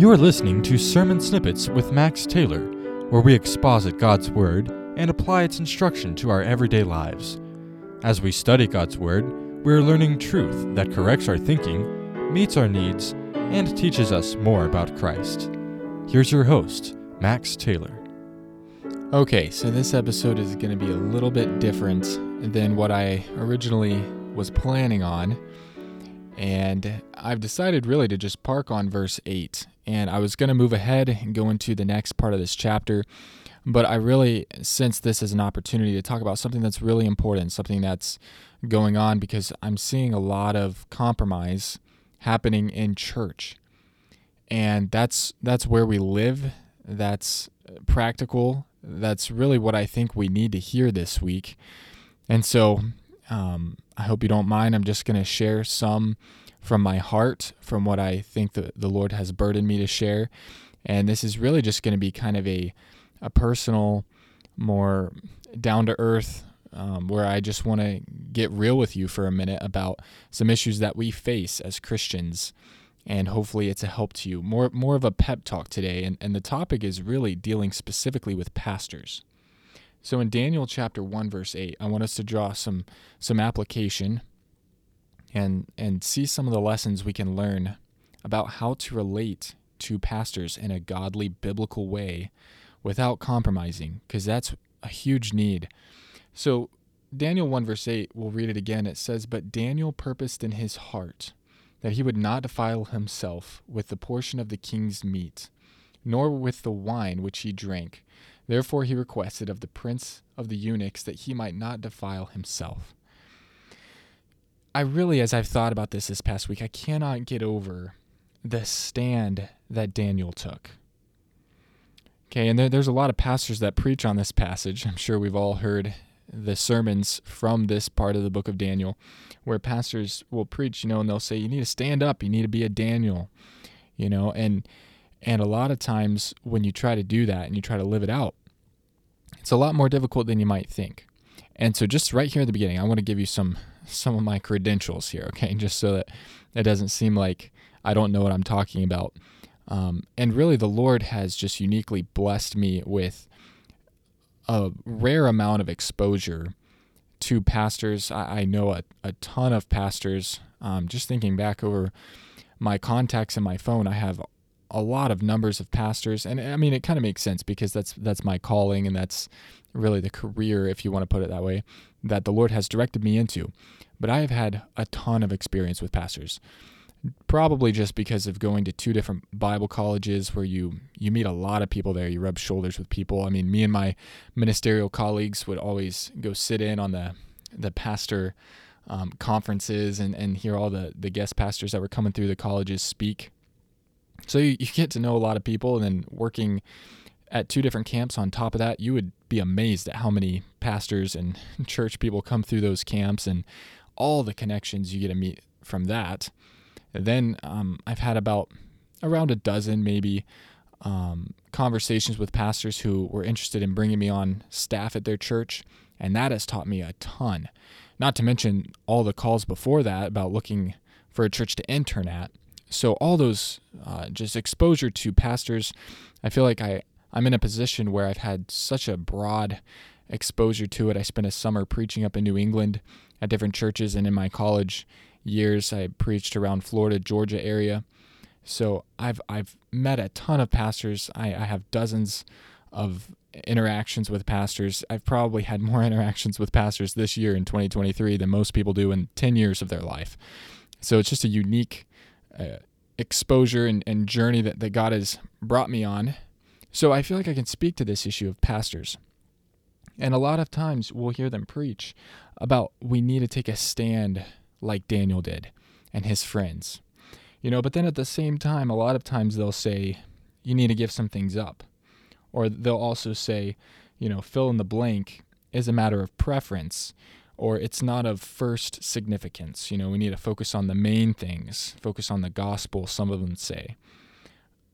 You are listening to Sermon Snippets with Max Taylor, where we exposit God's Word and apply its instruction to our everyday lives. As we study God's Word, we are learning truth that corrects our thinking, meets our needs, and teaches us more about Christ. Here's your host, Max Taylor. Okay, so this episode is going to be a little bit different than what I originally was planning on. And I've decided really to just park on verse 8. And I was going to move ahead and go into the next part of this chapter. But I really sense this as an opportunity to talk about something that's really important, something that's going on because I'm seeing a lot of compromise happening in church. And that's that's where we live. That's practical. That's really what I think we need to hear this week. And so um, I hope you don't mind. I'm just going to share some from my heart, from what I think the, the Lord has burdened me to share. And this is really just going to be kind of a, a personal, more down to earth, um, where I just want to get real with you for a minute about some issues that we face as Christians. And hopefully it's a help to you. More, more of a pep talk today. And, and the topic is really dealing specifically with pastors. So in Daniel chapter 1 verse 8, I want us to draw some some application and and see some of the lessons we can learn about how to relate to pastors in a godly biblical way without compromising because that's a huge need. So Daniel 1 verse 8, we'll read it again. It says, "But Daniel purposed in his heart that he would not defile himself with the portion of the king's meat, nor with the wine which he drank." Therefore he requested of the prince of the eunuchs that he might not defile himself. I really, as I've thought about this this past week, I cannot get over the stand that Daniel took. Okay, and there, there's a lot of pastors that preach on this passage. I'm sure we've all heard the sermons from this part of the book of Daniel, where pastors will preach, you know, and they'll say, you need to stand up, you need to be a Daniel, you know, and and a lot of times when you try to do that and you try to live it out, it's a lot more difficult than you might think. And so just right here at the beginning, I want to give you some some of my credentials here, okay? Just so that it doesn't seem like I don't know what I'm talking about. Um, and really, the Lord has just uniquely blessed me with a rare amount of exposure to pastors. I, I know a, a ton of pastors. Um, just thinking back over my contacts in my phone, I have a lot of numbers of pastors, and I mean it kind of makes sense because that's that's my calling and that's really the career, if you want to put it that way, that the Lord has directed me into. But I have had a ton of experience with pastors, probably just because of going to two different Bible colleges where you you meet a lot of people there. You rub shoulders with people. I mean, me and my ministerial colleagues would always go sit in on the the pastor um, conferences and, and hear all the, the guest pastors that were coming through the colleges speak so you, you get to know a lot of people, and then working at two different camps on top of that, you would be amazed at how many pastors and church people come through those camps and all the connections you get to meet from that. Then um, I've had about around a dozen, maybe, um, conversations with pastors who were interested in bringing me on staff at their church, and that has taught me a ton. Not to mention all the calls before that about looking for a church to intern at so all those uh, just exposure to pastors, I feel like I I'm in a position where I've had such a broad exposure to it. I spent a summer preaching up in New England at different churches, and in my college years, I preached around Florida, Georgia area. So I've I've met a ton of pastors. I, I have dozens of interactions with pastors. I've probably had more interactions with pastors this year in 2023 than most people do in 10 years of their life. So it's just a unique uh, exposure and, and journey that, that God has brought me on. So I feel like I can speak to this issue of pastors. And a lot of times we'll hear them preach about we need to take a stand like Daniel did and his friends. You know, but then at the same time, a lot of times they'll say, you need to give some things up. Or they'll also say, you know, fill in the blank is a matter of preference or it's not of first significance. You know, we need to focus on the main things, focus on the gospel, some of them say.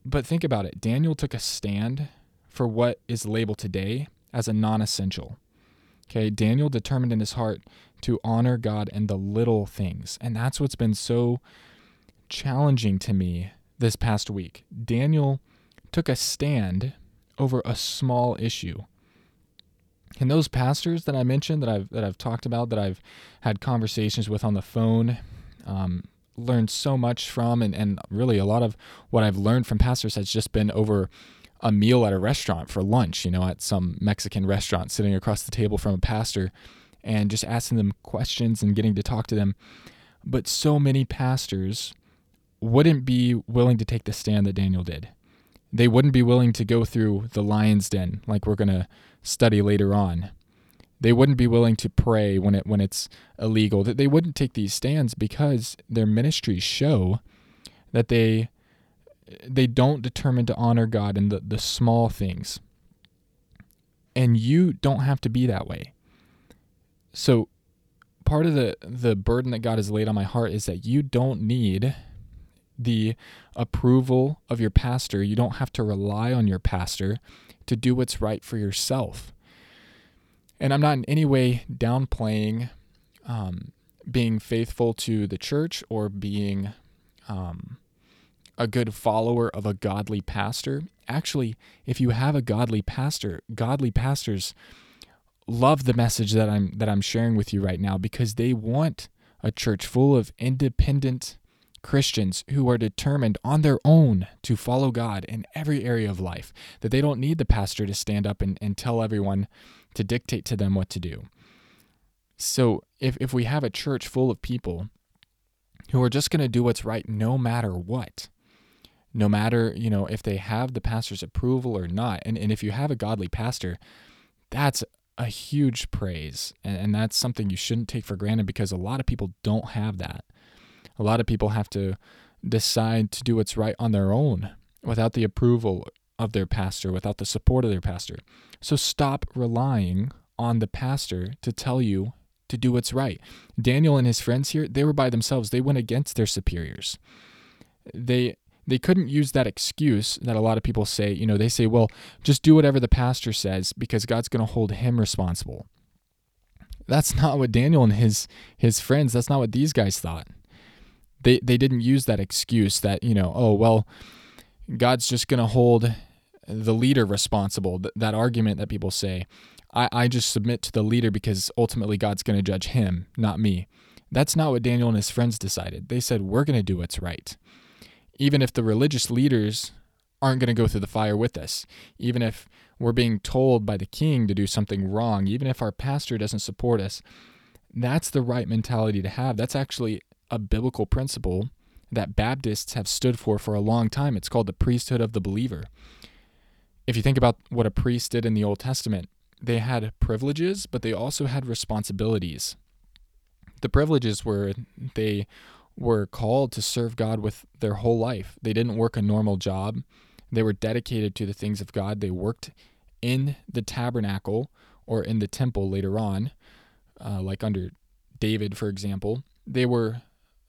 But think about it Daniel took a stand for what is labeled today as a non essential. Okay, Daniel determined in his heart to honor God in the little things. And that's what's been so challenging to me this past week. Daniel took a stand over a small issue. And those pastors that I mentioned, that I've that I've talked about, that I've had conversations with on the phone, um, learned so much from, and, and really a lot of what I've learned from pastors has just been over a meal at a restaurant for lunch, you know, at some Mexican restaurant, sitting across the table from a pastor and just asking them questions and getting to talk to them. But so many pastors wouldn't be willing to take the stand that Daniel did. They wouldn't be willing to go through the lion's den like we're going to study later on. They wouldn't be willing to pray when it when it's illegal. That they wouldn't take these stands because their ministries show that they they don't determine to honor God in the, the small things. And you don't have to be that way. So part of the the burden that God has laid on my heart is that you don't need the approval of your pastor. You don't have to rely on your pastor to do what's right for yourself. And I'm not in any way downplaying um, being faithful to the church or being um, a good follower of a godly pastor. Actually, if you have a godly pastor, godly pastors love the message that I'm that I'm sharing with you right now because they want a church full of independent Christians who are determined on their own to follow God in every area of life, that they don't need the pastor to stand up and, and tell everyone to dictate to them what to do. So if, if we have a church full of people who are just going to do what's right no matter what, no matter, you know, if they have the pastor's approval or not, and, and if you have a godly pastor, that's a huge praise. And, and that's something you shouldn't take for granted because a lot of people don't have that. A lot of people have to decide to do what's right on their own without the approval of their pastor, without the support of their pastor. So stop relying on the pastor to tell you to do what's right. Daniel and his friends here, they were by themselves. They went against their superiors. They they couldn't use that excuse that a lot of people say, you know, they say, well, just do whatever the pastor says because God's going to hold him responsible. That's not what Daniel and his his friends, that's not what these guys thought they they didn't use that excuse that you know oh well god's just going to hold the leader responsible Th- that argument that people say. I, I just submit to the leader because ultimately god's going to judge him not me. That's not what daniel and his friends decided. They said we're going to do what's right. Even if the religious leaders aren't going to go through the fire with us even if we're being told by the king to do something wrong even if our pastor doesn't support us that's the right mentality to have. That's actually a biblical principle that Baptists have stood for for a long time. It's called the priesthood of the believer. If you think about what a priest did in the Old Testament, they had privileges, but they also had responsibilities. The privileges were they were called to serve God with their whole life. They didn't work a normal job. They were dedicated to the things of God. They worked in the tabernacle or in the temple later on, uh, like under David, for example. They were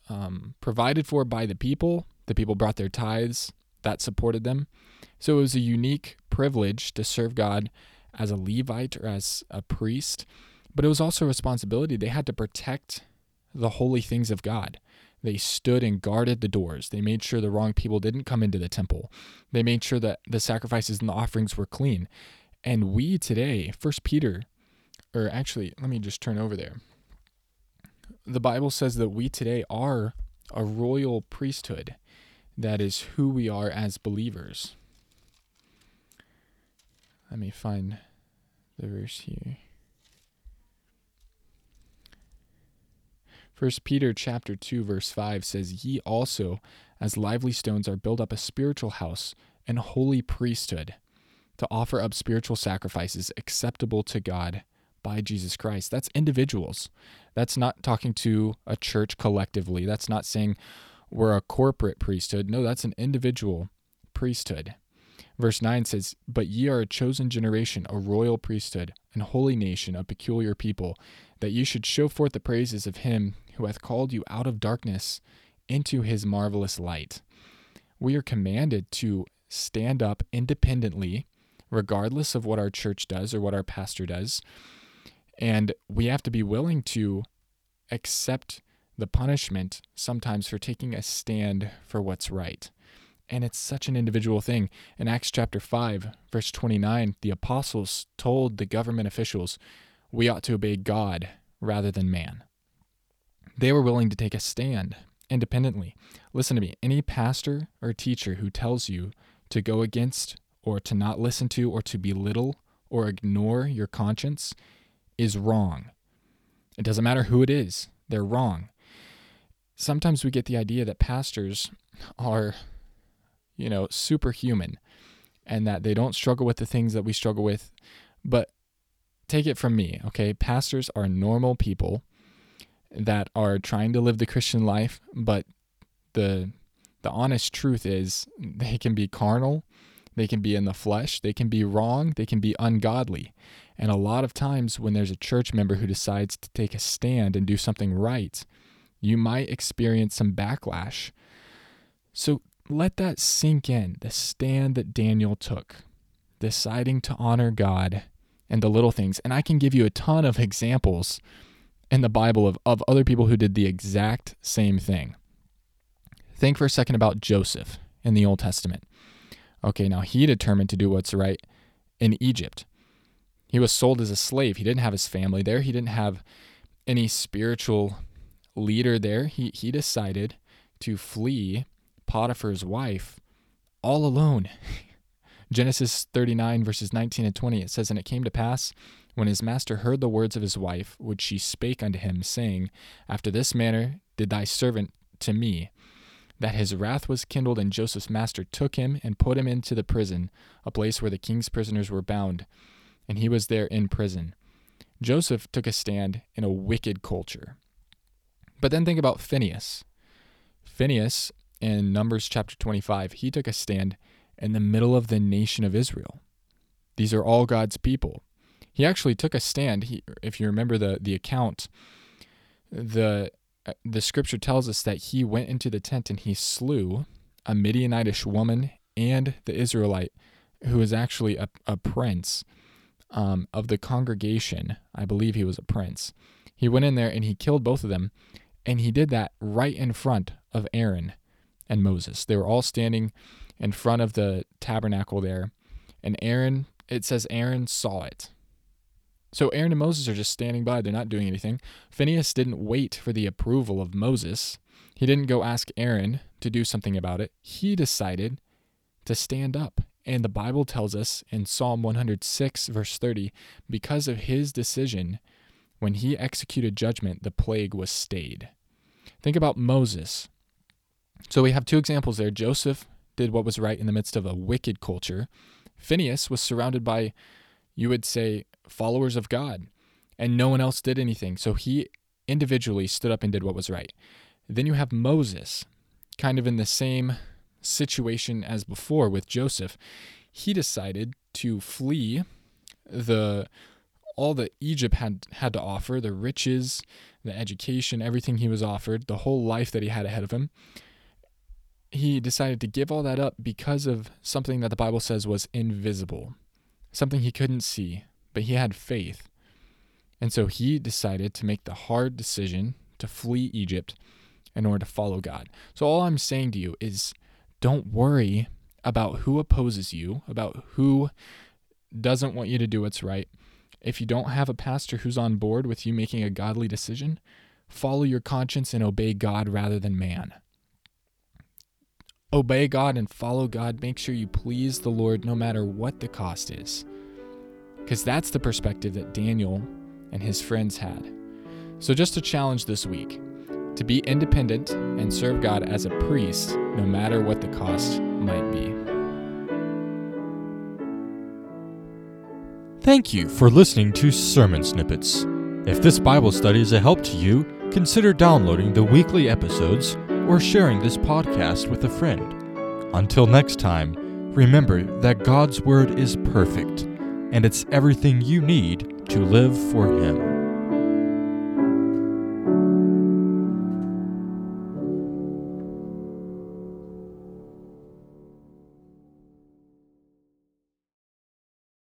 um, provided for by the people. The people brought their tithes, that supported them. So it was a unique privilege to serve God as a Levite or as a priest, but it was also a responsibility. They had to protect the holy things of God. They stood and guarded the doors. They made sure the wrong people didn't come into the temple. They made sure that the sacrifices and the offerings were clean. And we today, First Peter, or actually, let me just turn over there the Bible says that we today are a royal priesthood. That is who we are as believers. Let me find the verse here. First Peter chapter 2 verse 5 says ye also as lively stones are built up a spiritual house and holy priesthood to offer up spiritual sacrifices acceptable to God by Jesus Christ. That's individuals. That's not talking to a church collectively. That's not saying we're a corporate priesthood. No, that's an individual priesthood. Verse 9 says, But ye are a chosen generation, a royal priesthood, an holy nation, a peculiar people, that ye should show forth the praises of him who hath called you out of darkness into his marvelous light. We are commanded to stand up independently, regardless of what our church does or what our pastor does, and we have to be willing to accept the punishment sometimes for taking a stand for what's right. And it's such an individual thing. In Acts chapter 5, verse 29, the apostles told the government officials, we ought to obey God rather than man. They were willing to take a stand independently. Listen to me any pastor or teacher who tells you to go against or to not listen to or to belittle or ignore your conscience is wrong. It doesn't matter who it is, they're wrong. Sometimes we get the idea that pastors are, you know, superhuman and that they don't struggle with the things that we struggle with. But take it from me, okay? Pastors are normal people that are trying to live the Christian life, but the the honest truth is they can be carnal, they can be in the flesh, they can be wrong, they can be ungodly. And a lot of times when there's a church member who decides to take a stand and do something right, you might experience some backlash. So let that sink in, the stand that Daniel took, deciding to honor God and the little things. And I can give you a ton of examples in the Bible of, of other people who did the exact same thing. Think for a second about Joseph in the Old Testament. Okay, now he determined to do what's right in Egypt. He was sold as a slave. He didn't have his family there. He didn't have any spiritual leader there. He he decided to flee Potiphar's wife all alone. Genesis 39 verses 19 and 20 it says and it came to pass when his master heard the words of his wife which she spake unto him saying after this manner did thy servant to me that his wrath was kindled, and Joseph's master took him and put him into the prison, a place where the king's prisoners were bound, and he was there in prison. Joseph took a stand in a wicked culture. But then think about Phineas. Phineas, in Numbers chapter 25, he took a stand in the middle of the nation of Israel. These are all God's people. He actually took a stand. He, if you remember the, the account, the the scripture tells us that he went into the tent and he slew a Midianitish woman and the Israelite, who was actually a, a prince um, of the congregation. I believe he was a prince. He went in there and he killed both of them, and he did that right in front of Aaron and Moses. They were all standing in front of the tabernacle there, and Aaron, it says Aaron saw it. So Aaron and Moses are just standing by. They're not doing anything. Phineas didn't wait for the approval of Moses. He didn't go ask Aaron to do something about it. He decided to stand up. And the Bible tells us in Psalm 106, verse 30, because of his decision, when he executed judgment, the plague was stayed. Think about Moses. So we have two examples there. Joseph did what was right in the midst of a wicked culture. Phineas was surrounded by, you would say, followers of God, and no one else did anything. So he individually stood up and did what was right. Then you have Moses, kind of in the same situation as before with Joseph. He decided to flee the all that Egypt had had to offer, the riches, the education, everything he was offered, the whole life that he had ahead of him. He decided to give all that up because of something that the Bible says was invisible, something he couldn't see, but he had faith. And so he decided to make the hard decision to flee Egypt in order to follow God. So all I'm saying to you is don't worry about who opposes you, about who doesn't want you to do what's right. If you don't have a pastor who's on board with you making a godly decision, follow your conscience and obey God rather than man. Obey God and follow God. Make sure you please the Lord no matter what the cost is. Because that's the perspective that Daniel and his friends had. So, just a challenge this week to be independent and serve God as a priest, no matter what the cost might be. Thank you for listening to Sermon Snippets. If this Bible study is a help to you, consider downloading the weekly episodes or sharing this podcast with a friend. Until next time, remember that God's Word is perfect and it's everything you need to live for Him.